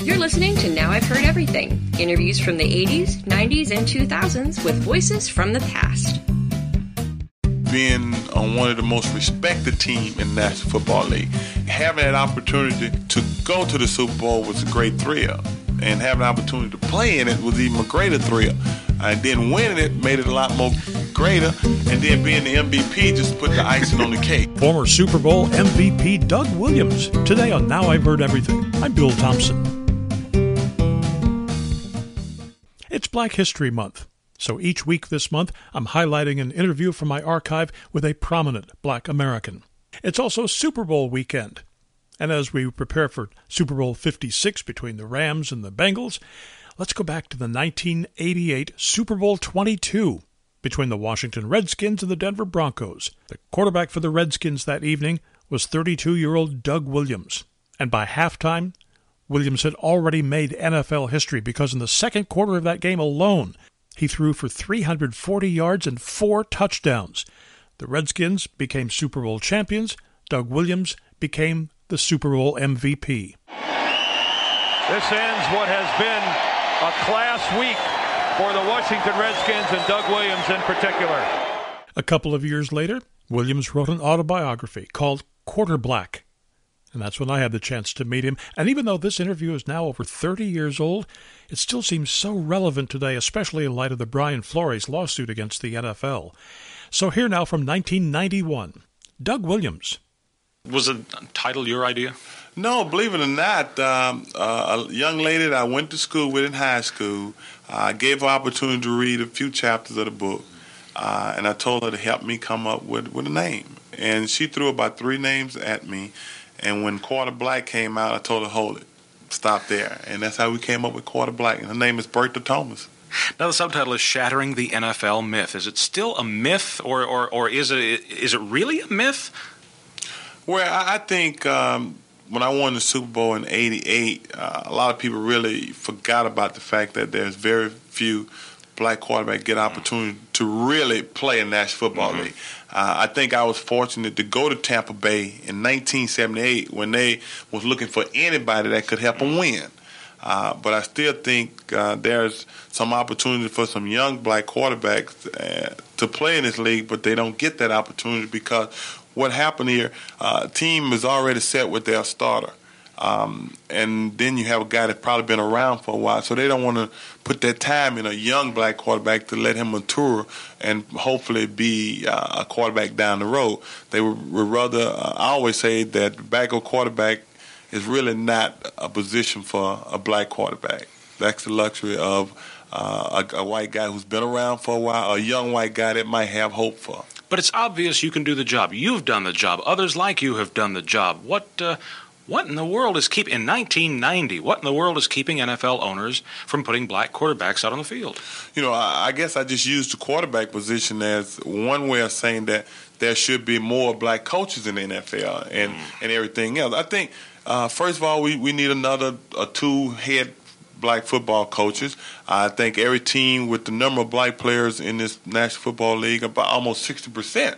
You're listening to Now I've Heard Everything interviews from the 80s, 90s, and 2000s with voices from the past. Being on one of the most respected teams in National Football League, having that opportunity to go to the Super Bowl was a great thrill, and having the opportunity to play in it was even a greater thrill. And then winning it made it a lot more greater, and then being the MVP just put the icing on the cake. Former Super Bowl MVP Doug Williams. Today on Now I've Heard Everything. I'm Bill Thompson. It's Black History Month, so each week this month I'm highlighting an interview from my archive with a prominent black American. It's also Super Bowl weekend, and as we prepare for Super Bowl 56 between the Rams and the Bengals, let's go back to the 1988 Super Bowl 22 between the Washington Redskins and the Denver Broncos. The quarterback for the Redskins that evening was 32 year old Doug Williams, and by halftime, Williams had already made NFL history because in the second quarter of that game alone, he threw for 340 yards and four touchdowns. The Redskins became Super Bowl champions. Doug Williams became the Super Bowl MVP. This ends what has been a class week for the Washington Redskins and Doug Williams in particular. A couple of years later, Williams wrote an autobiography called Quarter Black. And that's when I had the chance to meet him. And even though this interview is now over 30 years old, it still seems so relevant today, especially in light of the Brian Flores lawsuit against the NFL. So here now from 1991, Doug Williams. Was the title your idea? No, believe it or not, um, uh, a young lady that I went to school with in high school, I uh, gave her opportunity to read a few chapters of the book, uh, and I told her to help me come up with, with a name. And she threw about three names at me, and when Quarter Black came out, I told her, hold it, stop there. And that's how we came up with Quarter Black. And her name is Bertha Thomas. Now the subtitle is "Shattering the NFL Myth." Is it still a myth, or or, or is it is it really a myth? Well, I think um, when I won the Super Bowl in '88, uh, a lot of people really forgot about the fact that there's very few black quarterbacks get opportunity to really play in National Football mm-hmm. League. Uh, I think I was fortunate to go to Tampa Bay in 1978 when they was looking for anybody that could help them win. Uh, but I still think uh, there's some opportunity for some young black quarterbacks uh, to play in this league, but they don't get that opportunity because what happened here, uh, team is already set with their starter. Um, and then you have a guy that's probably been around for a while, so they don't want to put that time in a young black quarterback to let him mature and hopefully be uh, a quarterback down the road. They would, would rather. Uh, I always say that backup quarterback is really not a position for a black quarterback. That's the luxury of uh, a, a white guy who's been around for a while, a young white guy that might have hope for. But it's obvious you can do the job. You've done the job. Others like you have done the job. What uh, what in the world is keeping in 1990? What in the world is keeping NFL owners from putting black quarterbacks out on the field? You know, I, I guess I just used the quarterback position as one way of saying that there should be more black coaches in the NFL and mm. and everything else. I think uh, first of all, we, we need another a two head black football coaches. I think every team with the number of black players in this National Football League, about almost sixty percent.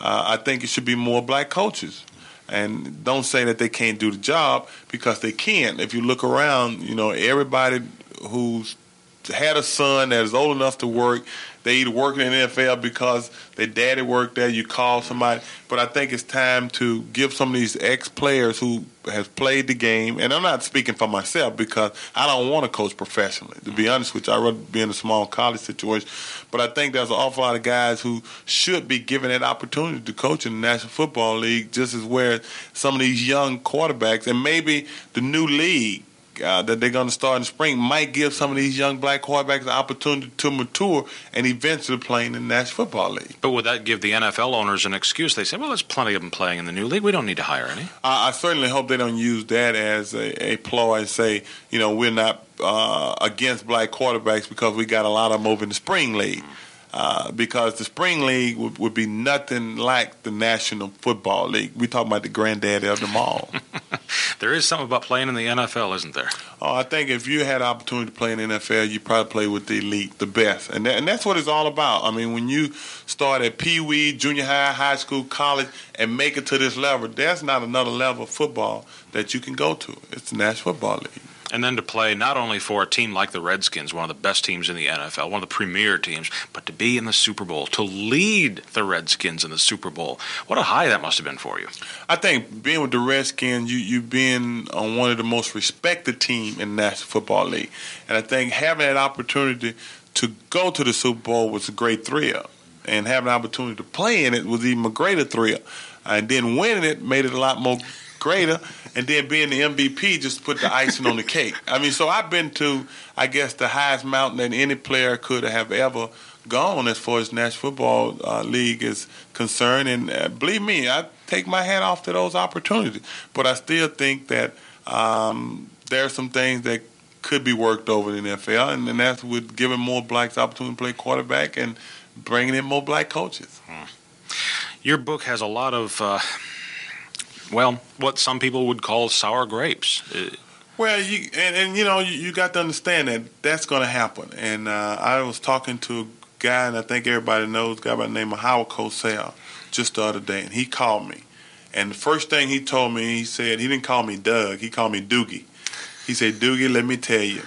Uh, I think it should be more black coaches. And don't say that they can't do the job because they can't. If you look around, you know everybody who's had a son that is old enough to work they either work in the NFL because their daddy worked there. You call somebody, but I think it's time to give some of these ex players who has played the game. And I'm not speaking for myself because I don't want to coach professionally. To be mm-hmm. honest with you, I rather be in a small college situation. But I think there's an awful lot of guys who should be given that opportunity to coach in the National Football League, just as where some of these young quarterbacks and maybe the new league uh, that they're going to start in the spring might give some of these young black quarterbacks an opportunity to mature and eventually play in the National Football League. But would that give the NFL owners an excuse? They say, well, there's plenty of them playing in the new league. We don't need to hire any. I, I certainly hope they don't use that as a, a ploy and say, you know, we're not uh, against black quarterbacks because we got a lot of them over in the spring league. Mm-hmm uh, because the spring league would, would, be nothing like the National Football League. We talk about the granddaddy of them all. there is something about playing in the NFL, isn't there? Oh, I think if you had opportunity to play in the NFL, you probably play with the elite, the best, and that, and that's what it's all about. I mean, when you start at Pee Wee, junior high, high school, college, and make it to this level, there's not another level of football that you can go to. It's the National Football League. And then to play not only for a team like the Redskins, one of the best teams in the NFL, one of the premier teams, but to be in the Super Bowl, to lead the Redskins in the Super Bowl. What a high that must have been for you. I think being with the Redskins, you you've been on one of the most respected team in the National Football League, and I think having that opportunity to go to the Super Bowl was a great thrill, and having the opportunity to play in it was even a greater thrill, and then winning it made it a lot more greater, and then being the MVP just put the icing on the cake. I mean, so I've been to, I guess, the highest mountain that any player could have ever gone as far as National Football uh, League is concerned, and uh, believe me, I take my hat off to those opportunities. But I still think that um, there are some things that could be worked over in the NFL, and, and that's with giving more blacks opportunity to play quarterback and bringing in more black coaches. Hmm. Your book has a lot of, uh, well, what some people would call sour grapes. Uh, well, you and, and you know you, you, got to understand that that's going to happen. And uh, I was talking to a guy, and I think everybody knows, guy by the name of Howard Cosell, just the other day, and he called me. And the first thing he told me, he said he didn't call me Doug, he called me Doogie. He said, Doogie, let me tell you.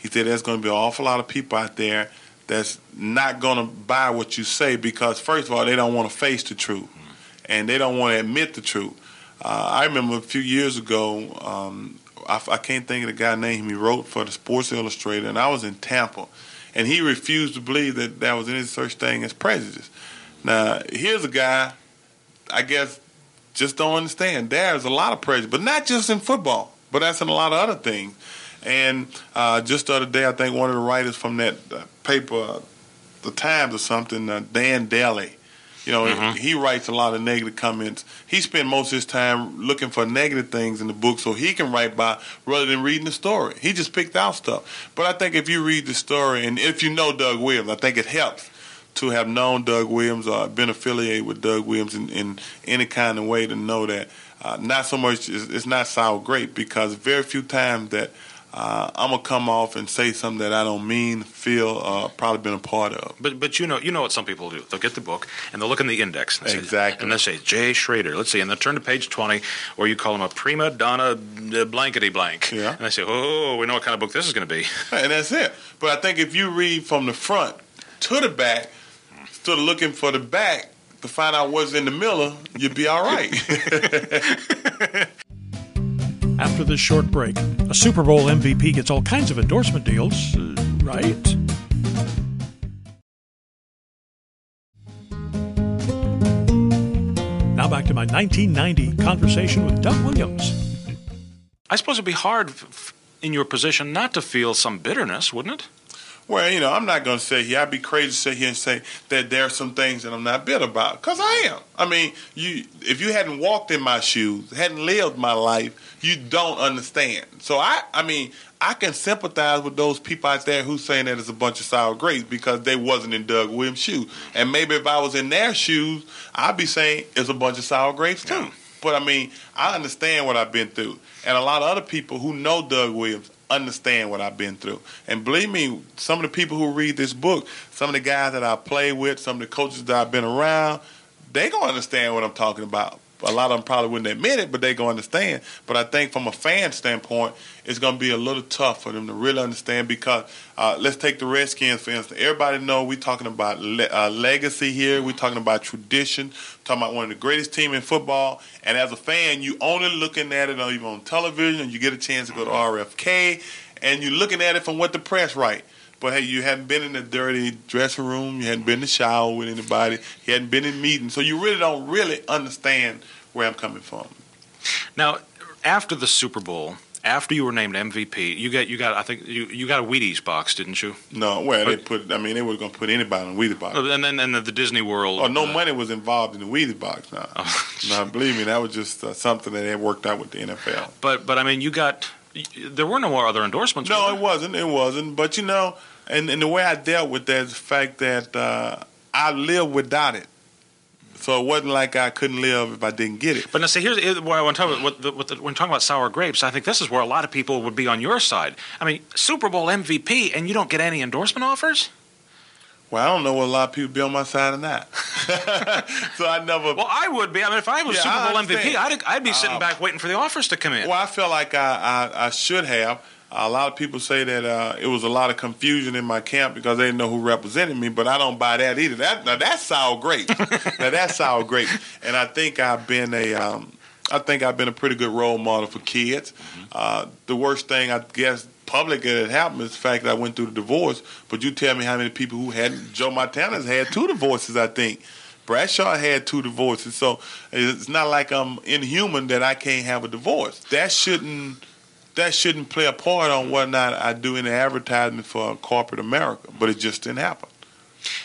He said, there's going to be an awful lot of people out there that's not going to buy what you say because, first of all, they don't want to face the truth and they don't want to admit the truth. Uh, I remember a few years ago, um, I, I, can't think of the guy name he wrote for the Sports Illustrated, and I was in Tampa, and he refused to believe that there was any such thing as prejudice. Now, here's a guy, I guess, just don't understand. There's a lot of prejudice, but not just in football but that's in a lot of other things. And uh, just the other day, I think one of the writers from that uh, paper, The Times or something, uh, Dan Daly, you know, mm-hmm. he writes a lot of negative comments. He spent most of his time looking for negative things in the book so he can write by rather than reading the story. He just picked out stuff. But I think if you read the story and if you know Doug Williams, I think it helps to have known Doug Williams or been affiliated with Doug Williams in, in any kind of way to know that uh, not so much it's, not sour grape because very few times that uh, I'm gonna come off and say something that I don't mean, feel, uh, probably been a part of. But but you know you know what some people do. They'll get the book and they'll look in the index. And exactly. Say, and they say Jay Schroeder. Let's see, and they'll turn to page twenty, or you call him a prima donna blankety blank. Yeah. And they say, oh, we know what kind of book this is going to be. And that's it. But I think if you read from the front to the back, instead of looking for the back, to find out what's in the Miller, you'd be all right. After this short break, a Super Bowl MVP gets all kinds of endorsement deals, uh, right? Now back to my 1990 conversation with Doug Williams. I suppose it'd be hard in your position not to feel some bitterness, wouldn't it? Well, you know, I'm not going to say here. I'd be crazy to sit here and say that there are some things that I'm not bitter about, because I am. I mean, you if you hadn't walked in my shoes, hadn't lived my life, you don't understand. So I, I mean, I can sympathize with those people out there who saying that it's a bunch of sour grapes because they wasn't in Doug Williams' shoes. And maybe if I was in their shoes, I'd be saying it's a bunch of sour grapes too. But I mean, I understand what I've been through, and a lot of other people who know Doug Williams understand what I've been through. And believe me, some of the people who read this book, some of the guys that I play with, some of the coaches that I've been around, they gonna understand what I'm talking about a lot of them probably wouldn't admit it, but they go understand. But I think from a fan standpoint, it's going to be a little tough for them to really understand because uh, let's take the Redskins for instance. Everybody know we're talking about le- uh, legacy here. We're talking about tradition. Talking about one of the greatest team in football. And as a fan, you only looking at it on even on television. You get a chance to go to RFK, and you're looking at it from what the press write. But hey, you hadn't been in the dirty dressing room. You hadn't been in the shower with anybody. You hadn't been in meetings. So you really don't really understand where I'm coming from. Now, after the Super Bowl, after you were named MVP, you got you got I think you, you got a Wheaties box, didn't you? No, well they put I mean they were going to put anybody in a Wheaties box. And then and the, the Disney World. Oh, no uh, money was involved in the Wheaties box. Now, oh, believe me, that was just uh, something that they worked out with the NFL. But but I mean, you got there were no more other endorsements. No, it wasn't. It wasn't. But you know, and, and the way I dealt with that is the fact that uh, I lived without it. So it wasn't like I couldn't live if I didn't get it. But now, see, here's where I want to talk about. What the, what the, when talking about sour grapes, I think this is where a lot of people would be on your side. I mean, Super Bowl MVP, and you don't get any endorsement offers. Well, I don't know what a lot of people be on my side or not. so I never. Well, I would be. I mean, if I was yeah, Super Bowl MVP, I'd, I'd be sitting uh, back waiting for the offers to come in. Well, I feel like I, I, I should have. A lot of people say that uh, it was a lot of confusion in my camp because they didn't know who represented me, but I don't buy that either. That now that's sour grape. now that's sour grape, and I think I've been a. Um, I think I've been a pretty good role model for kids. Mm-hmm. Uh, the worst thing I guess public that it happened is the fact that I went through the divorce. But you tell me how many people who had Joe Montana's had two divorces. I think Bradshaw had two divorces, so it's not like I'm inhuman that I can't have a divorce. That shouldn't that shouldn't play a part on whether or not I do any advertising for corporate America. But it just didn't happen.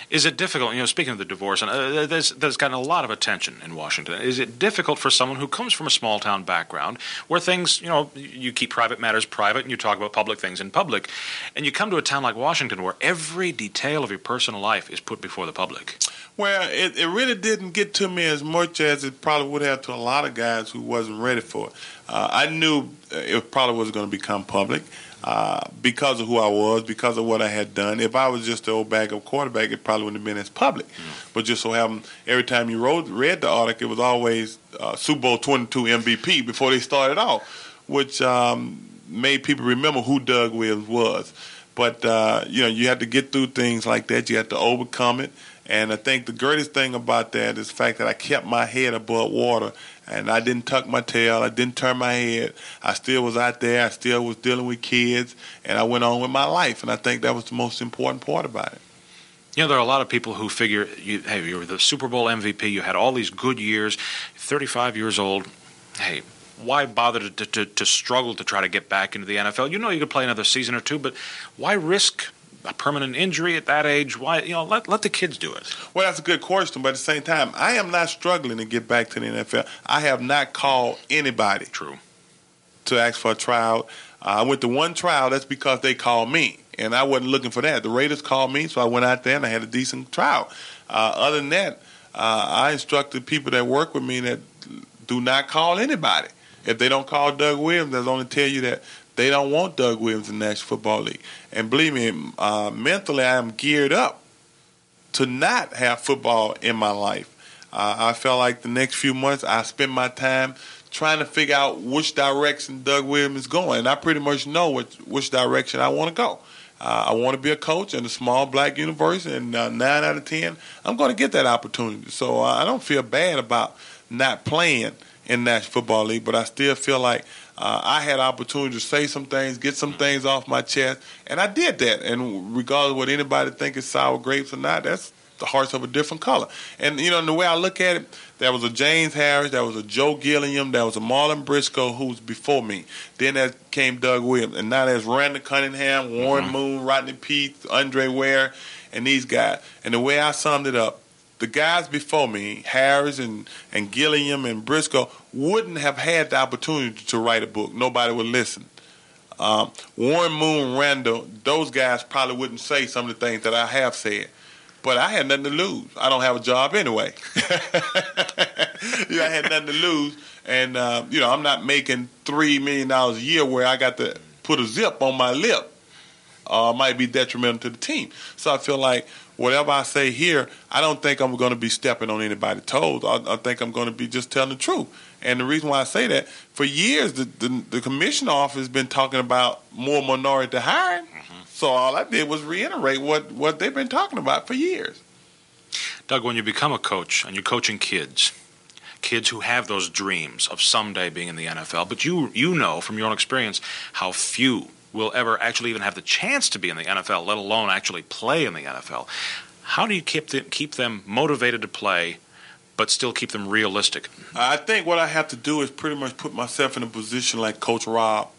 Is it difficult? You know, speaking of the divorce, and uh, there's there's gotten a lot of attention in Washington. Is it difficult for someone who comes from a small town background, where things, you know, you keep private matters private, and you talk about public things in public, and you come to a town like Washington, where every detail of your personal life is put before the public? Well, it, it really didn't get to me as much as it probably would have to a lot of guys who wasn't ready for it. Uh, I knew it probably was going to become public. Uh, because of who I was, because of what I had done. If I was just an old backup quarterback, it probably wouldn't have been as public. Mm. But just so happened, every time you wrote, read the article, it was always uh, Super Bowl 22 MVP before they started off, which um, made people remember who Doug Williams was. But, uh, you know, you had to get through things like that. You had to overcome it. And I think the greatest thing about that is the fact that I kept my head above water and I didn't tuck my tail. I didn't turn my head. I still was out there. I still was dealing with kids, and I went on with my life. And I think that was the most important part about it. You know, there are a lot of people who figure, you, hey, you were the Super Bowl MVP. You had all these good years. 35 years old. Hey, why bother to, to, to struggle to try to get back into the NFL? You know you could play another season or two, but why risk a permanent injury at that age? Why you know let let the kids do it? Well, that's a good question, but at the same time, I am not struggling to get back to the NFL. I have not called anybody. True. To ask for a trial, uh, I went to one trial. That's because they called me, and I wasn't looking for that. The Raiders called me, so I went out there and I had a decent trial. Uh, other than that, uh, I instructed people that work with me that do not call anybody. If they don't call Doug Williams, that's only tell you that they don't want Doug Williams in the National Football League. And believe me, uh, mentally, I am geared up to not have football in my life. Uh, I felt like the next few months I spend my time trying to figure out which direction Doug Williams is going. And I pretty much know which, which direction I want to go. Uh, I want to be a coach in a small black university, and uh, nine out of ten, I'm going to get that opportunity. So uh, I don't feel bad about not playing in National Football League, but I still feel like uh, I had opportunity to say some things, get some things off my chest, and I did that. And regardless of what anybody think is sour grapes or not, that's the hearts of a different color. And you know, the way I look at it, there was a James Harris, there was a Joe Gilliam, there was a Marlin Briscoe who's before me. Then there came Doug Williams, and now there's Randall Cunningham, Warren mm-hmm. Moon, Rodney Peete, Andre Ware, and these guys. And the way I summed it up, the guys before me, Harris and, and Gilliam and Briscoe, wouldn't have had the opportunity to write a book. Nobody would listen. Um, Warren Moon, Randall, those guys probably wouldn't say some of the things that I have said. But I had nothing to lose. I don't have a job anyway. you I had nothing to lose. And, uh, you know, I'm not making $3 million a year where I got to put a zip on my lip. Uh, might be detrimental to the team. So I feel like whatever I say here, I don't think I'm going to be stepping on anybody's toes. I, I think I'm going to be just telling the truth. And the reason why I say that, for years, the, the, the commissioner office has been talking about more minority hiring. Mm-hmm. So all I did was reiterate what, what they've been talking about for years. Doug, when you become a coach and you're coaching kids, kids who have those dreams of someday being in the NFL, but you you know from your own experience how few will ever actually even have the chance to be in the NFL, let alone actually play in the NFL. How do you keep them, keep them motivated to play, but still keep them realistic? I think what I have to do is pretty much put myself in a position like Coach Rob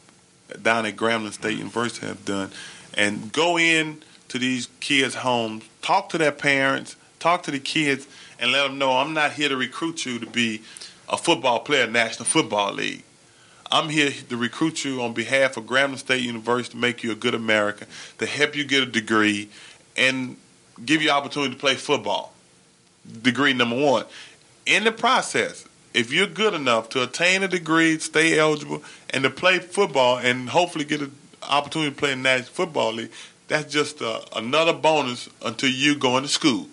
down at Grambling State University have done, and go in to these kids' homes, talk to their parents, talk to the kids, and let them know I'm not here to recruit you to be a football player National Football League. I'm here to recruit you on behalf of Grambling State University to make you a good American, to help you get a degree, and give you opportunity to play football. Degree number one. In the process, if you're good enough to attain a degree, stay eligible, and to play football, and hopefully get an opportunity to play in the National Football League, that's just uh, another bonus until you go into school.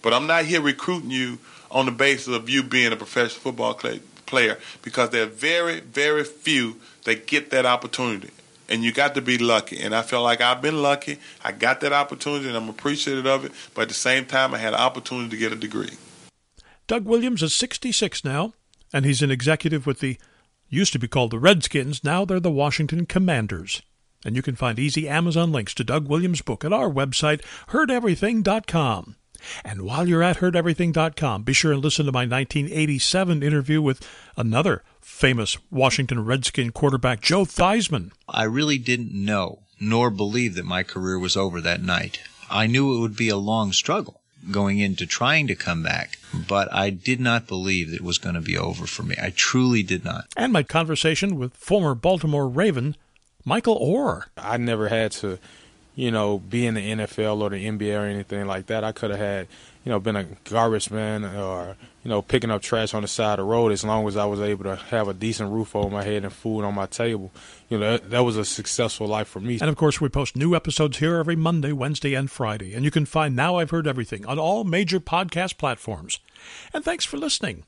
But I'm not here recruiting you on the basis of you being a professional football player player because there are very, very few that get that opportunity. and you got to be lucky. And I feel like I've been lucky. I got that opportunity, and I'm appreciative of it. But at the same time, I had an opportunity to get a degree. Doug Williams is 66 now, and he's an executive with the used to be called the Redskins. Now they're the Washington Commanders. And you can find easy Amazon links to Doug Williams' book at our website, heardeverything.com. And while you're at heardeverything.com, be sure and listen to my 1987 interview with another famous Washington Redskin quarterback, Joe Theismann. I really didn't know nor believe that my career was over that night. I knew it would be a long struggle going into trying to come back, but I did not believe that it was going to be over for me. I truly did not. And my conversation with former Baltimore Raven, Michael Oher. I never had to, you know, be in the NFL or the NBA or anything like that. I could have had, you know, been a garbage man or, you know, picking up trash on the side of the road as long as I was able to have a decent roof over my head and food on my table. You know, that, that was a successful life for me. And of course, we post new episodes here every Monday, Wednesday, and Friday. And you can find Now I've Heard Everything on all major podcast platforms. And thanks for listening.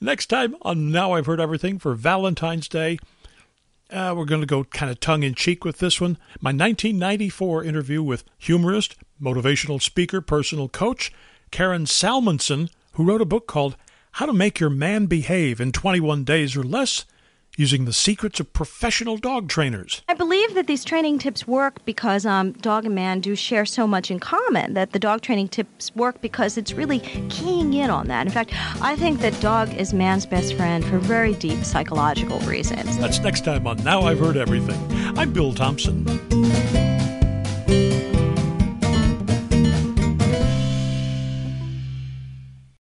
Next time on Now I've Heard Everything for Valentine's Day, uh, we're going to go kind of tongue in cheek with this one. My 1994 interview with humorist, motivational speaker, personal coach, Karen Salmansohn, who wrote a book called How to Make Your Man Behave in 21 Days or Less using the secrets of professional dog trainers. I believe that these training tips work because um, dog and man do share so much in common. That the dog training tips work because it's really keying in on that. In fact, I think that dog is man's best friend for very deep psychological reasons. That's next time on Now I've Heard Everything. I'm Bill Thompson.